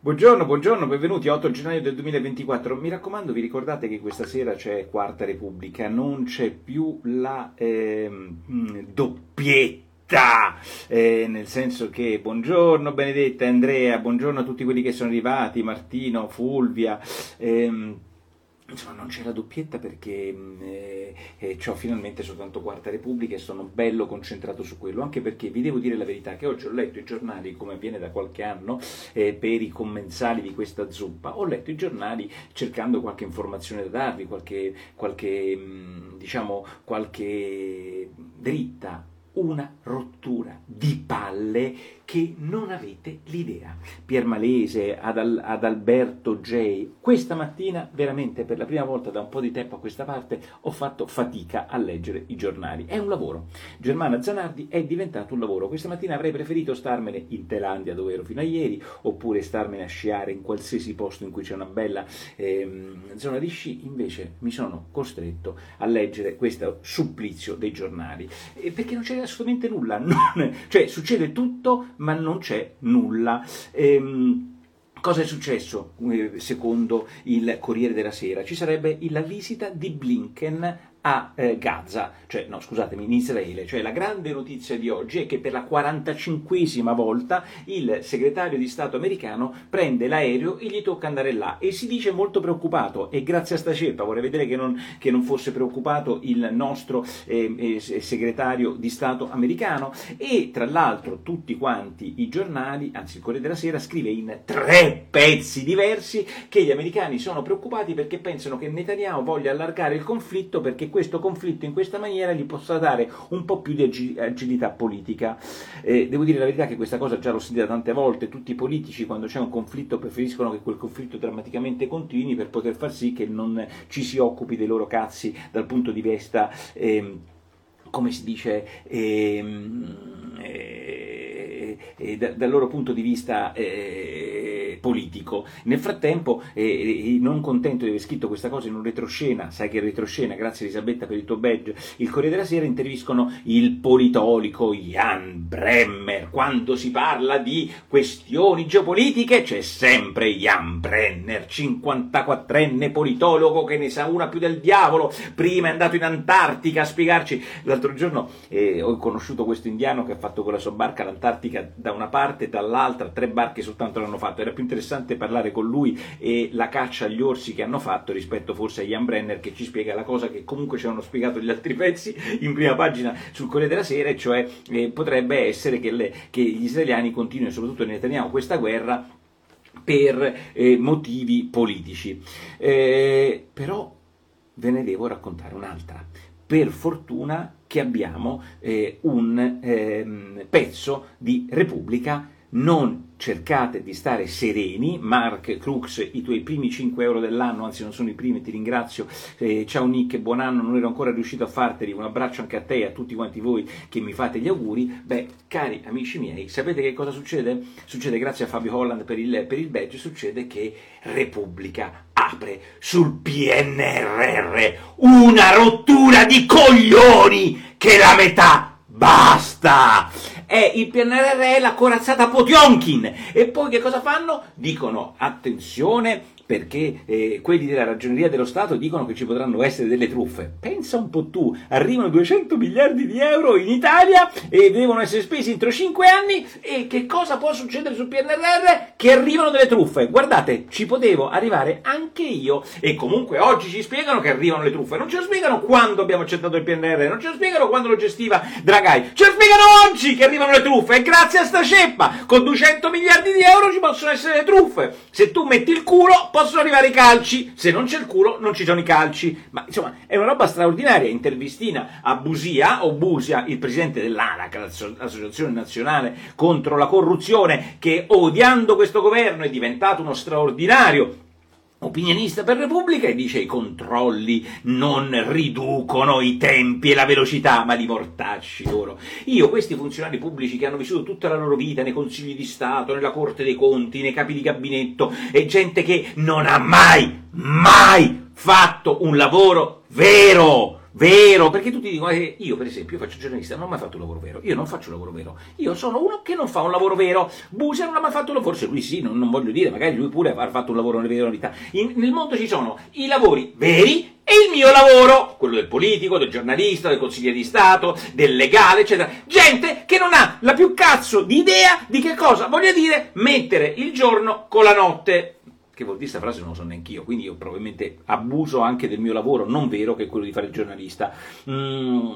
Buongiorno, buongiorno, benvenuti 8 gennaio del 2024. Mi raccomando, vi ricordate che questa sera c'è Quarta Repubblica, non c'è più la eh, doppietta. Eh, nel senso che buongiorno Benedetta, Andrea, buongiorno a tutti quelli che sono arrivati, Martino, Fulvia. Ehm, Insomma, non c'è la doppietta perché mm, eh, eh, ho finalmente soltanto Quarta Repubblica e sono bello concentrato su quello, anche perché vi devo dire la verità che oggi ho letto i giornali, come avviene da qualche anno, eh, per i commensali di questa zuppa, ho letto i giornali cercando qualche informazione da darvi, qualche, qualche mm, diciamo, qualche dritta una rottura di palle che non avete l'idea. Pier Malese, ad, Al, ad, Alberto J. Questa mattina, veramente per la prima volta da un po' di tempo a questa parte, ho fatto fatica a leggere i giornali. È un lavoro. Germana Zanardi è diventato un lavoro. Questa mattina avrei preferito starmene in Thailandia, dove ero fino a ieri, oppure starmene a sciare in qualsiasi posto in cui c'è una bella ehm, zona di sci. Invece mi sono costretto a leggere questo supplizio dei giornali. Perché non c'era assolutamente nulla. Non, cioè, succede tutto ma non c'è nulla. Ehm, Cosa è successo eh, secondo il Corriere della Sera? Ci sarebbe la visita di Blinken a eh, Gaza, cioè no scusatemi, in Israele, cioè la grande notizia di oggi è che per la 45esima volta il segretario di Stato americano prende l'aereo e gli tocca andare là. E si dice molto preoccupato e grazie a sta ceppa, vorrei vedere che non, che non fosse preoccupato il nostro eh, eh, segretario di Stato americano. E tra l'altro tutti quanti i giornali, anzi il Corriere della Sera scrive in tre pezzi diversi che gli americani sono preoccupati perché pensano che Netanyahu voglia allargare il conflitto perché questo conflitto in questa maniera gli possa dare un po' più di agilità politica. Eh, devo dire la verità che questa cosa già l'ho sentita tante volte, tutti i politici quando c'è un conflitto preferiscono che quel conflitto drammaticamente continui per poter far sì che non ci si occupi dei loro cazzi dal punto di vista, eh, come si dice, ehm, eh, eh, da, dal loro punto di vista eh, politico. Nel frattempo, eh, non contento di aver scritto questa cosa in un retroscena, sai che retroscena, grazie Elisabetta per il tuo badge, il Corriere della Sera interviscono il politolico Jan Bremmer. Quando si parla di questioni geopolitiche c'è sempre Jan Brenner, 54enne politologo che ne sa una più del diavolo, prima è andato in Antartica a spiegarci. L'altro giorno eh, ho conosciuto questo indiano che ha fatto con la sua barca l'Antartica da una parte e dall'altra, tre barche soltanto l'hanno fatto, era più interessante parlare con lui e la caccia agli orsi che hanno fatto rispetto forse a Jan Brenner che ci spiega la cosa che comunque ci hanno spiegato gli altri pezzi in prima pagina sul Corriere della Sera, cioè eh, potrebbe essere che, le, che gli israeliani continuino, soprattutto Netanyahu, questa guerra per eh, motivi politici. Eh, però ve ne devo raccontare un'altra. Per fortuna che abbiamo eh, un ehm, pezzo di Repubblica non cercate di stare sereni, Mark Crooks, i tuoi primi 5 euro dell'anno, anzi non sono i primi, ti ringrazio, eh, ciao Nick, buon anno, non ero ancora riuscito a farteli, un abbraccio anche a te e a tutti quanti voi che mi fate gli auguri, beh, cari amici miei, sapete che cosa succede? Succede grazie a Fabio Holland per il, per il badge, succede che Repubblica apre sul PNRR una rottura di coglioni che la metà basta! È il PNRR la corazzata Potionkin. E poi che cosa fanno? Dicono attenzione perché eh, quelli della ragioneria dello Stato dicono che ci potranno essere delle truffe. Pensa un po' tu, arrivano 200 miliardi di euro in Italia e devono essere spesi entro 5 anni e che cosa può succedere sul PNRR? Che arrivano delle truffe. Guardate, ci potevo arrivare anche io e comunque oggi ci spiegano che arrivano le truffe. Non ci spiegano quando abbiamo accettato il PNRR, non ci spiegano quando lo gestiva Draghi, ci spiegano oggi che arrivano le truffe e grazie a sta ceppa con 200 miliardi di euro ci possono essere le truffe. Se tu metti il culo possono arrivare i calci, se non c'è il culo non ci sono i calci. Ma insomma è una roba straordinaria. Intervistina a Busia, o Busia, il presidente dell'ANAC, l'Associazione Nazionale contro la Corruzione, che odiando questo governo è diventato uno straordinario opinionista per Repubblica e dice i controlli non riducono i tempi e la velocità, ma di mortacci loro. Io, questi funzionari pubblici che hanno vissuto tutta la loro vita nei consigli di Stato, nella Corte dei Conti, nei capi di gabinetto, e gente che non ha mai, mai fatto un lavoro vero, vero, perché tutti dicono, eh, io per esempio faccio giornalista, non ho mai fatto un lavoro vero, io non faccio un lavoro vero, io sono uno che non fa un lavoro vero, Buser non ha mai fatto un lavoro, forse lui sì, non, non voglio dire, magari lui pure ha fatto un lavoro in vita, in, nel mondo ci sono i lavori veri e il mio lavoro, quello del politico, del giornalista, del consigliere di Stato, del legale, eccetera. Gente che non ha la più cazzo di idea di che cosa voglia dire mettere il giorno con la notte che vuol dire questa frase non lo so neanche io, quindi io probabilmente abuso anche del mio lavoro non vero che è quello di fare il giornalista. Mm.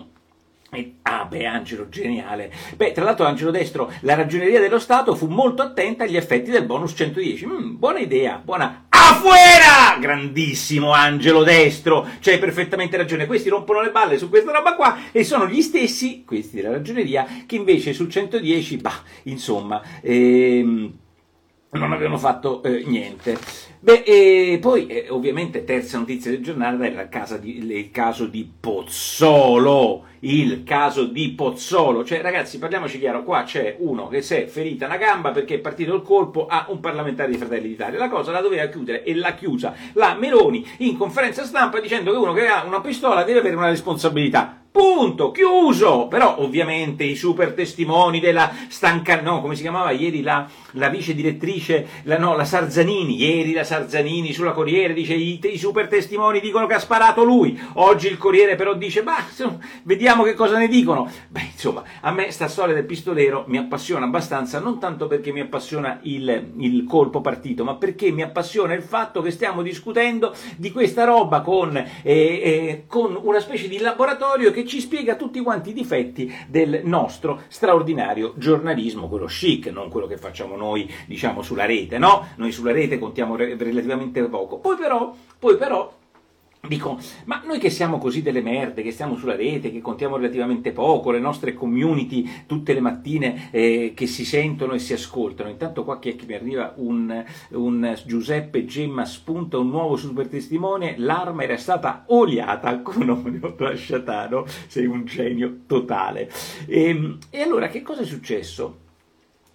Ah beh, Angelo, geniale. Beh, tra l'altro Angelo Destro, la ragioneria dello Stato fu molto attenta agli effetti del bonus 110. Mm, buona idea, buona... Afuera! Grandissimo Angelo Destro, c'hai perfettamente ragione. Questi rompono le balle su questa roba qua e sono gli stessi, questi della ragioneria, che invece sul 110, bah, insomma... Ehm, non avevano fatto eh, niente. Beh, e poi eh, ovviamente terza notizia del giornale era il, di, il, caso di Pozzolo, il caso di Pozzolo, cioè ragazzi parliamoci chiaro, qua c'è uno che si è ferita una gamba perché è partito il colpo a un parlamentare di Fratelli d'Italia, la cosa la doveva chiudere e l'ha chiusa la Meloni in conferenza stampa dicendo che uno che ha una pistola deve avere una responsabilità. Punto, chiuso! Però ovviamente i super testimoni della stanca... no, come si chiamava ieri la, la vice direttrice, la, no, la Sarzanini, ieri la Sarzanini sulla Corriere dice i, i super testimoni dicono che ha sparato lui, oggi il Corriere però dice, bah, vediamo che cosa ne dicono. Beh, insomma, a me sta storia del pistolero mi appassiona abbastanza, non tanto perché mi appassiona il, il colpo partito, ma perché mi appassiona il fatto che stiamo discutendo di questa roba con, eh, eh, con una specie di laboratorio che che ci spiega tutti quanti i difetti del nostro straordinario giornalismo, quello chic, non quello che facciamo noi, diciamo, sulla rete, no? Noi sulla rete contiamo re- relativamente poco. Poi però, poi però Dico, ma noi che siamo così delle merde, che stiamo sulla rete, che contiamo relativamente poco, le nostre community tutte le mattine eh, che si sentono e si ascoltano, intanto qua che mi arriva un, un, Giuseppe Gemma spunta un nuovo super testimone, l'arma era stata oliata con olio lasciatano, sei un genio totale. E, ehm, e allora che cosa è successo?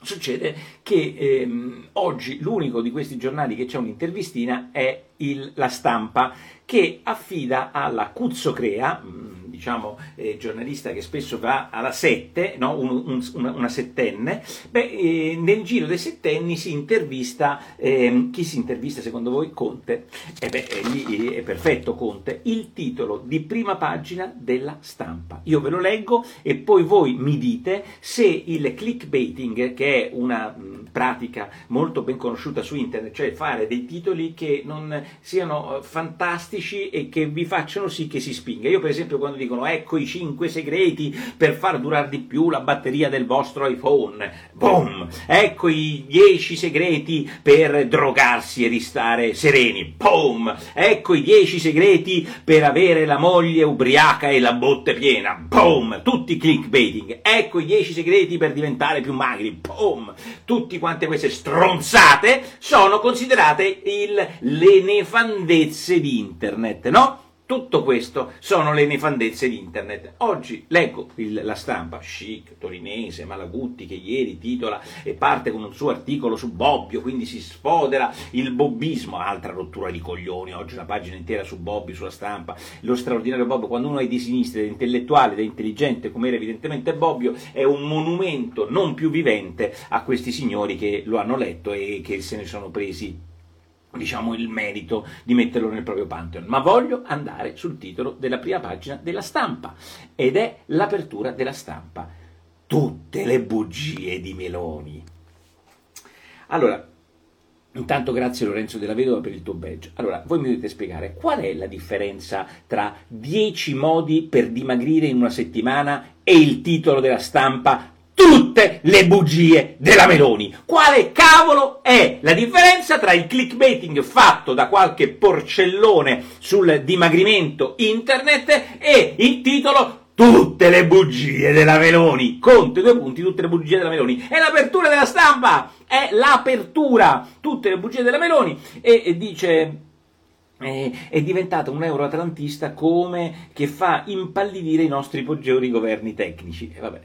Succede che ehm, oggi l'unico di questi giornali che c'è un'intervistina è il, la stampa che affida alla Cuzzocrea, mm, diciamo, eh, giornalista che spesso va alla sette, no? un, un, una, una, settenne, beh, eh, nel giro dei settenni si intervista, eh, chi si intervista secondo voi? Conte. E beh, lì è perfetto Conte, il titolo di prima pagina della stampa. Io ve lo leggo e poi voi mi dite se il clickbaiting, che è una mh, mm, pratica molto ben conosciuta su internet, cioè fare dei titoli che non siano eh, fantastici e che vi facciano sì che si spinga. Io per esempio quando dico dicono ecco i 5 segreti per far durare di più la batteria del vostro iPhone. Boom! Ecco i 10 segreti per drogarsi e restare sereni. Boom! Ecco i 10 segreti per avere la moglie ubriaca e la botte piena. Boom! Tutti clickbaiting. Ecco i 10 segreti per diventare più magri. Boom! Tutte quante queste stronzate sono considerate il, le nefandezze di internet, no? Tutto questo sono le nefandezze di internet. Oggi leggo il, la stampa chic, torinese, Malagutti che ieri titola e parte con un suo articolo su Bobbio, quindi si sfodera il bobbismo, altra rottura di coglioni, oggi una pagina intera su Bobbio, sulla stampa, lo straordinario Bobbio, quando uno è di sinistra, è intellettuale, è intelligente, come era evidentemente Bobbio, è un monumento non più vivente a questi signori che lo hanno letto e che se ne sono presi diciamo, il merito di metterlo nel proprio Pantheon, ma voglio andare sul titolo della prima pagina della stampa ed è l'apertura della stampa. Tutte le bugie di Meloni. Allora, intanto grazie Lorenzo della Vedova per il tuo badge. Allora, voi mi dovete spiegare qual è la differenza tra 10 modi per dimagrire in una settimana e il titolo della stampa tutte le bugie della Meloni. Quale cavolo è la differenza tra il clickbaiting fatto da qualche porcellone sul dimagrimento internet e il titolo Tutte le bugie della Meloni. Conte due punti, tutte le bugie della Meloni. È l'apertura della stampa, è l'apertura, tutte le bugie della Meloni e, e dice è diventata un euroatlantista come che fa impallidire i nostri peggiori governi tecnici. E vabbè,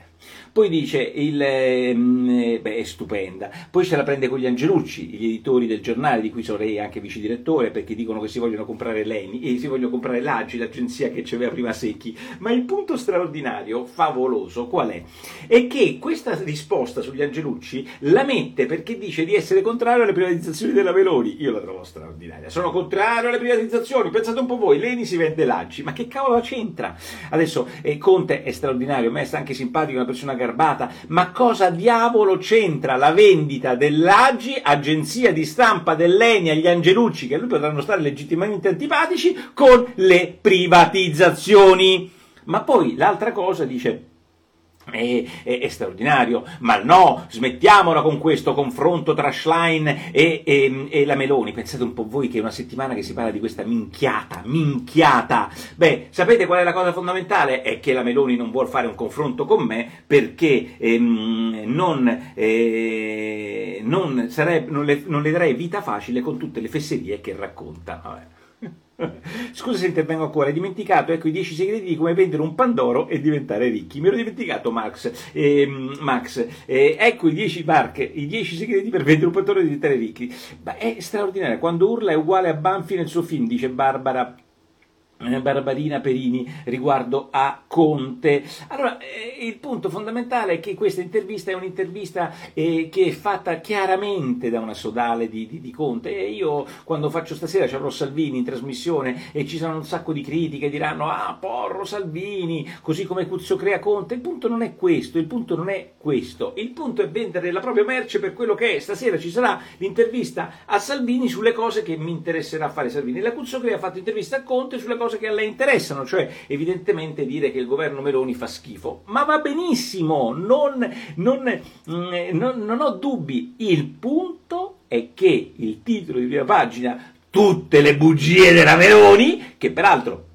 Poi dice, il, eh, beh, è stupenda. Poi se la prende con gli Angelucci, gli editori del giornale, di cui sarei anche vice direttore, perché dicono che si vogliono comprare l'ENI e si vogliono comprare l'AGI, l'agenzia che c'aveva prima Secchi. Ma il punto straordinario, favoloso, qual è? È che questa risposta sugli Angelucci la mette perché dice di essere contrario alle privatizzazioni della Meloni. Io la trovo straordinaria. Sono contrario alle privatizzazioni. Pensate un po' voi, l'ENI si vende l'AGI. Ma che cavolo c'entra? Adesso eh, Conte è straordinario, a me sta anche simpatico, una persona garbata, ma cosa diavolo c'entra la vendita dell'Agi, agenzia di stampa dell'Eni agli Angelucci, che lui potranno stare legittimamente antipatici, con le privatizzazioni? Ma poi l'altra cosa dice è, è, è, straordinario, ma no, smettiamola con questo confronto tra Schlein e, e, e, la Meloni. Pensate un po' voi che è una settimana che si parla di questa minchiata, minchiata. Beh, sapete qual è la cosa fondamentale? È che la Meloni non vuole fare un confronto con me perché ehm, non, eh, non, sarebbe, non, le, non le darei vita facile con tutte le fesserie che racconta. Vabbè. Scusa se intervengo ancora, hai dimenticato ecco, i 10 segreti di come vendere un Pandoro e diventare ricchi. Mi ero dimenticato, Max. Eh, Max. Eh, ecco i 10 barche, i 10 segreti per vendere un Pandoro e diventare ricchi. Beh, è straordinario. Quando urla è uguale a Banfi nel suo film, dice Barbara Barbarina Perini riguardo a Conte. Allora, eh, il punto fondamentale è che questa intervista è un'intervista eh, che è fatta chiaramente da una sodale di, di, di Conte e io quando faccio stasera avrò Salvini in trasmissione e ci saranno un sacco di critiche, diranno ah porro Salvini, così come Cuzzo crea Conte. Il punto non è questo, il punto non è questo, il punto è vendere la propria merce per quello che è. Stasera ci sarà l'intervista a Salvini sulle cose che mi interesserà fare Salvini. La Cuzzo crea ha fatto intervista a Conte sulle cose cose che a lei interessano, cioè evidentemente dire che il governo Meloni fa schifo. Ma va benissimo, non, non, mm, non, non ho dubbi. Il punto è che il titolo di prima pagina, tutte le bugie della Meloni, che peraltro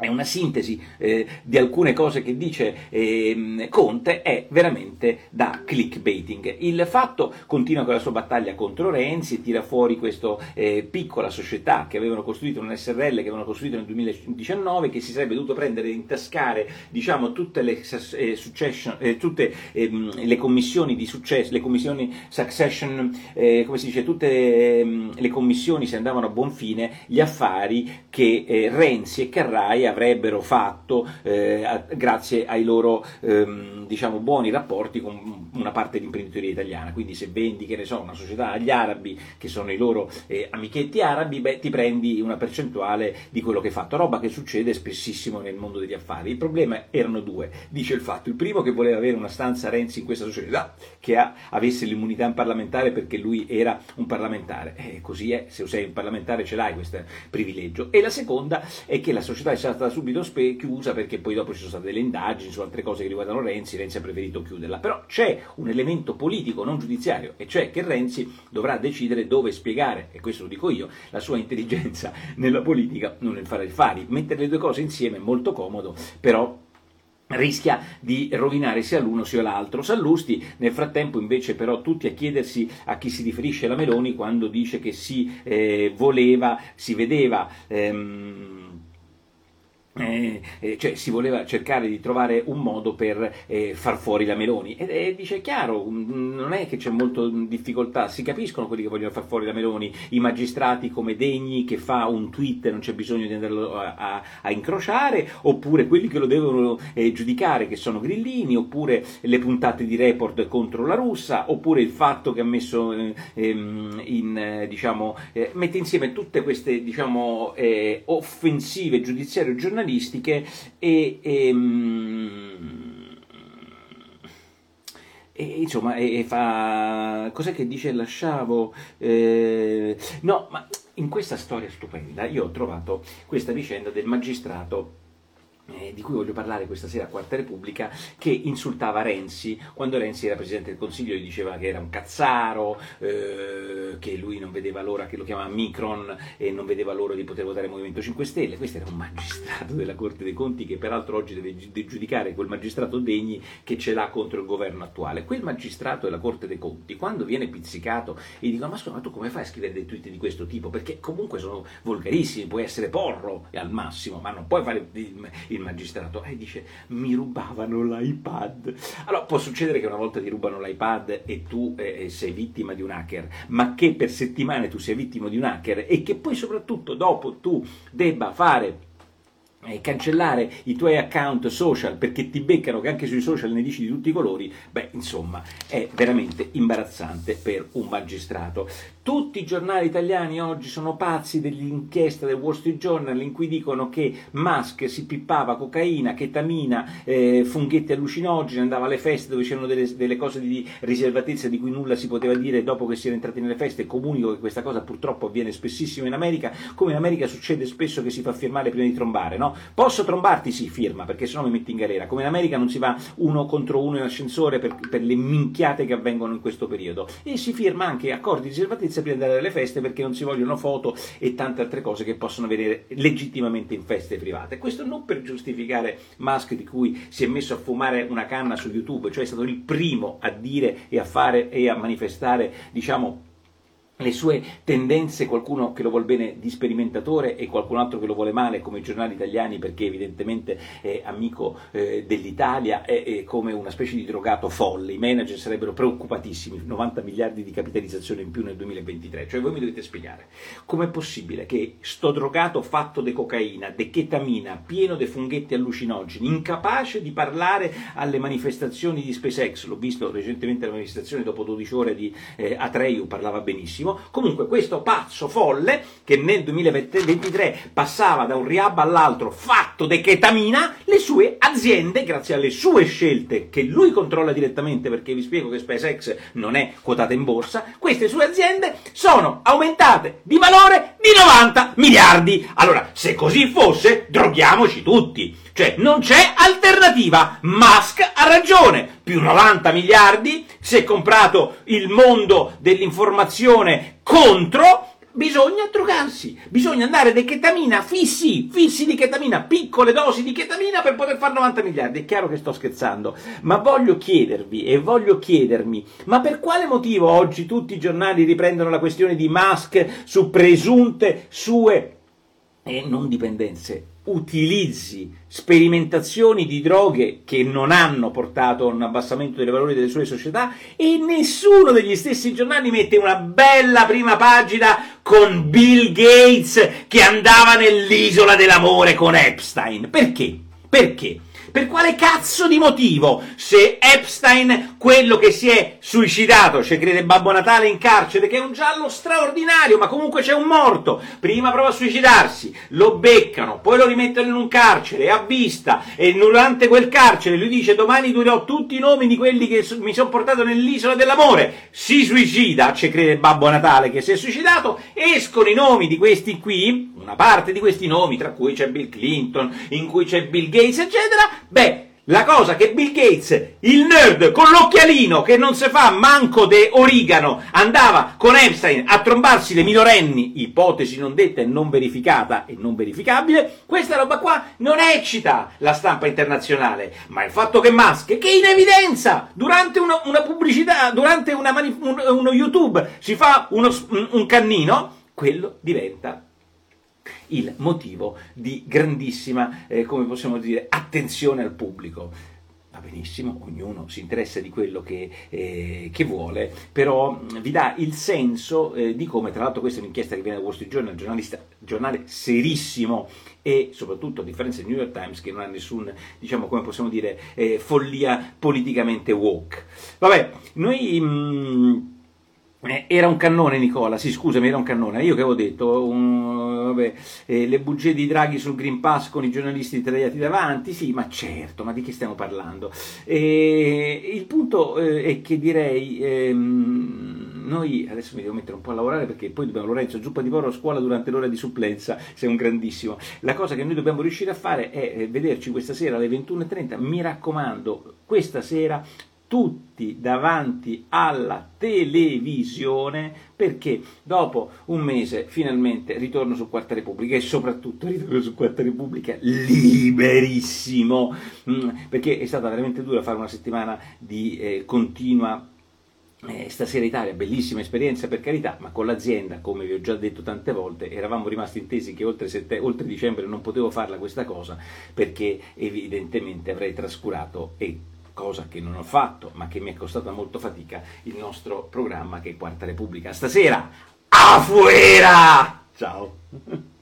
è una sintesi eh, di alcune cose che dice eh, Conte, è veramente da clickbaiting. Il fatto continua con la sua battaglia contro Renzi e tira fuori questa eh, piccola società che avevano costruito, un SRL che avevano costruito nel 2019, che si sarebbe dovuto prendere e intascare diciamo, tutte, le, eh, tutte ehm, le, commissioni di successo, le commissioni succession, eh, come si dice, tutte ehm, le commissioni se andavano a buon fine, gli affari che eh, Renzi e Carrai avrebbero fatto eh, grazie ai loro ehm, diciamo, buoni rapporti con una parte di imprenditoria italiana. Quindi se vendi, che ne so, una società agli arabi, che sono i loro eh, amichetti arabi, beh, ti prendi una percentuale di quello che hai fatto, roba che succede spessissimo nel mondo degli affari. Il problema erano due, dice il fatto, il primo che voleva avere una stanza Renzi in questa società, che ha, avesse l'immunità parlamentare perché lui era un parlamentare, eh, così è, se sei un parlamentare ce l'hai questo privilegio, e la seconda è che la società è stata stata subito spe- chiusa perché poi dopo ci sono state delle indagini su altre cose che riguardano Renzi, Renzi ha preferito chiuderla, però c'è un elemento politico, non giudiziario, e cioè che Renzi dovrà decidere dove spiegare, e questo lo dico io, la sua intelligenza nella politica, non nel fare affari. Mettere le due cose insieme è molto comodo, però rischia di rovinare sia l'uno sia l'altro. Sallusti nel frattempo invece però tutti a chiedersi a chi si riferisce la Meloni quando dice che si eh, voleva, si vedeva ehm, eh, eh, cioè si voleva cercare di trovare un modo per eh, far fuori la Meloni. E eh, dice chiaro mm, non è che c'è molto difficoltà. Si capiscono quelli che vogliono far fuori la Meloni. I magistrati come Degni che fa un tweet e non c'è bisogno di andarlo a, a, a, incrociare oppure quelli che lo devono eh, giudicare che sono Grillini oppure le puntate di report contro la russa oppure il fatto che ha messo eh, ehm, in diciamo mette insieme tutte queste diciamo offensive giudiziarie giornalistiche giornalistiche e, e, ehm, e insomma e, fa cos'è che dice lasciavo eh, no ma in questa storia stupenda io ho trovato questa vicenda del magistrato eh, di cui voglio parlare questa sera a Quarta Repubblica, che insultava Renzi quando Renzi era Presidente del Consiglio gli diceva che era un cazzaro, eh, che lui non vedeva l'ora, che lo chiamava Micron e non vedeva l'ora di poter votare il Movimento 5 Stelle. Questo era un magistrato della Corte dei Conti che peraltro oggi deve giudicare quel magistrato Degni che ce l'ha contro il governo attuale. Quel magistrato della Corte dei Conti, quando viene pizzicato gli dicono ma scusa, ma tu come fai a scrivere dei tweet di questo tipo? Perché comunque sono volgarissimi, puoi essere porro al massimo, ma non puoi fare il magistrato? E eh, dice, mi rubavano l'iPad. Allora, può succedere che una volta ti rubano l'iPad e tu eh, sei vittima di un hacker, ma che per settimane tu sia vittima di un hacker e che poi soprattutto dopo tu debba fare eh, cancellare i tuoi account social perché ti beccano che anche sui social ne dici di tutti i colori, beh, insomma, è veramente imbarazzante per un magistrato. Tutti i giornali italiani oggi sono pazzi dell'inchiesta del Wall Street Journal in cui dicono che Musk si pippava cocaina, ketamina, eh, funghetti allucinogeni, andava alle feste dove c'erano delle, delle, cose di riservatezza di cui nulla si poteva dire dopo che si era entrati nelle feste. Comunico che questa cosa purtroppo avviene spessissimo in America, come in America succede spesso che si fa firmare prima di trombare, no? Posso trombarti? Sì, firma, perché sennò mi metti in galera. Come in America non si va uno contro uno in ascensore per, per le minchiate che avvengono in questo periodo. E si firma anche accordi di riservatezza prima di andare alle feste perché non si vogliono foto e tante altre cose che possono vedere legittimamente in feste private. Questo non per giustificare Musk di cui si è messo a fumare una canna su YouTube, cioè è stato il primo a dire e a fare e a manifestare, diciamo, le sue tendenze, qualcuno che lo vuole bene di sperimentatore e qualcun altro che lo vuole male come i giornali italiani perché evidentemente è amico eh, dell'Italia, è, è, come una specie di drogato folle, i manager sarebbero preoccupatissimi, 90 miliardi di capitalizzazione in più nel 2023, cioè voi mi dovete spiegare com'è possibile che sto drogato fatto di cocaina, di ketamina, pieno di funghetti allucinogeni, incapace di parlare alle manifestazioni di SpaceX, l'ho visto recentemente alla manifestazione dopo 12 ore di eh, Atreyu, parlava benissimo, benissimo. Comunque questo pazzo folle che nel 2023 passava da un riab all'altro fatto di ketamina, le sue aziende, grazie alle sue scelte che lui controlla direttamente perché vi spiego che SpaceX non è quotata in borsa, queste sue aziende sono aumentate di valore di 90 miliardi. Allora, se così fosse, droghiamoci tutti. Cioè, non c'è alternativa. Musk ha ragione. Più 90 miliardi, si è comprato il mondo dell'informazione contro, bisogna drogarsi, bisogna andare di chetamina fissi, fissi di chetamina, piccole dosi di chetamina per poter fare 90 miliardi. È chiaro che sto scherzando, ma voglio chiedervi e voglio chiedermi, ma per quale motivo oggi tutti i giornali riprendono la questione di Musk su presunte sue e non dipendenze utilizzi sperimentazioni di droghe che non hanno portato a un abbassamento dei valori delle sue società e nessuno degli stessi giornali mette una bella prima pagina con Bill Gates che andava nell'isola dell'amore con Epstein. Perché? Perché? Per quale cazzo di motivo? Se Epstein, quello che si è suicidato, ci crede Babbo Natale in carcere, che è un giallo straordinario, ma comunque c'è un morto, prima prova a suicidarsi, lo beccano, poi lo rimettono in un carcere, a vista, e durante quel carcere lui dice domani dirò tutti i nomi di quelli che mi sono portato nell'isola dell'amore, si suicida, ci crede Babbo Natale che si è suicidato, escono i nomi di questi qui, una parte di questi nomi, tra cui c'è Bill Clinton, in cui c'è Bill Gates, eccetera, beh, la cosa che Bill Gates, il nerd con l'occhialino che non si fa manco de origano, andava con Epstein a trombarsi le minorenni, ipotesi non detta e non verificata e non verificabile, questa roba qua non eccita la stampa internazionale, ma il fatto che Musk, che in evidenza durante una, una pubblicità, durante una manif- un, uno YouTube si fa uno, un, un cannino, quello diventa il motivo di grandissima, eh, come possiamo dire, attenzione al pubblico va benissimo, ognuno si interessa di quello che, eh, che vuole, però vi dà il senso eh, di come, tra l'altro questa è un'inchiesta che viene da Wall Street Journal, giornale serissimo e soprattutto a differenza del New York Times che non ha nessun, diciamo come possiamo dire, eh, follia politicamente woke. Vabbè, noi... Mh, mm, era un cannone Nicola, sì scusami era un cannone, io che avevo detto, um, vabbè, eh, le bugie di Draghi sul Green Pass con i giornalisti tagliati davanti, sì ma certo, ma di che stiamo parlando? Eh, il punto eh, è che direi, ehm, noi adesso mi devo mettere un po' a lavorare perché poi dobbiamo, Lorenzo, zuppa di porro a scuola durante l'ora di supplenza, sei un grandissimo, la cosa che noi dobbiamo riuscire a fare è eh, vederci questa sera alle 21.30, mi raccomando, questa sera tutti davanti alla televisione perché dopo un mese finalmente ritorno su Quarta Repubblica e soprattutto ritorno su Quarta Repubblica liberissimo. Mm, perché è stata veramente dura fare una settimana di eh, continua eh, stasera Italia, bellissima esperienza per carità, ma con l'azienda, come vi ho già detto tante volte, eravamo rimasti intesi che oltre, sette, oltre dicembre non potevo farla questa cosa perché evidentemente avrei trascurato e cosa che non ho fatto, ma che mi è costata molto fatica, il nostro programma che è Quarta Repubblica. Stasera, afuera! Ciao!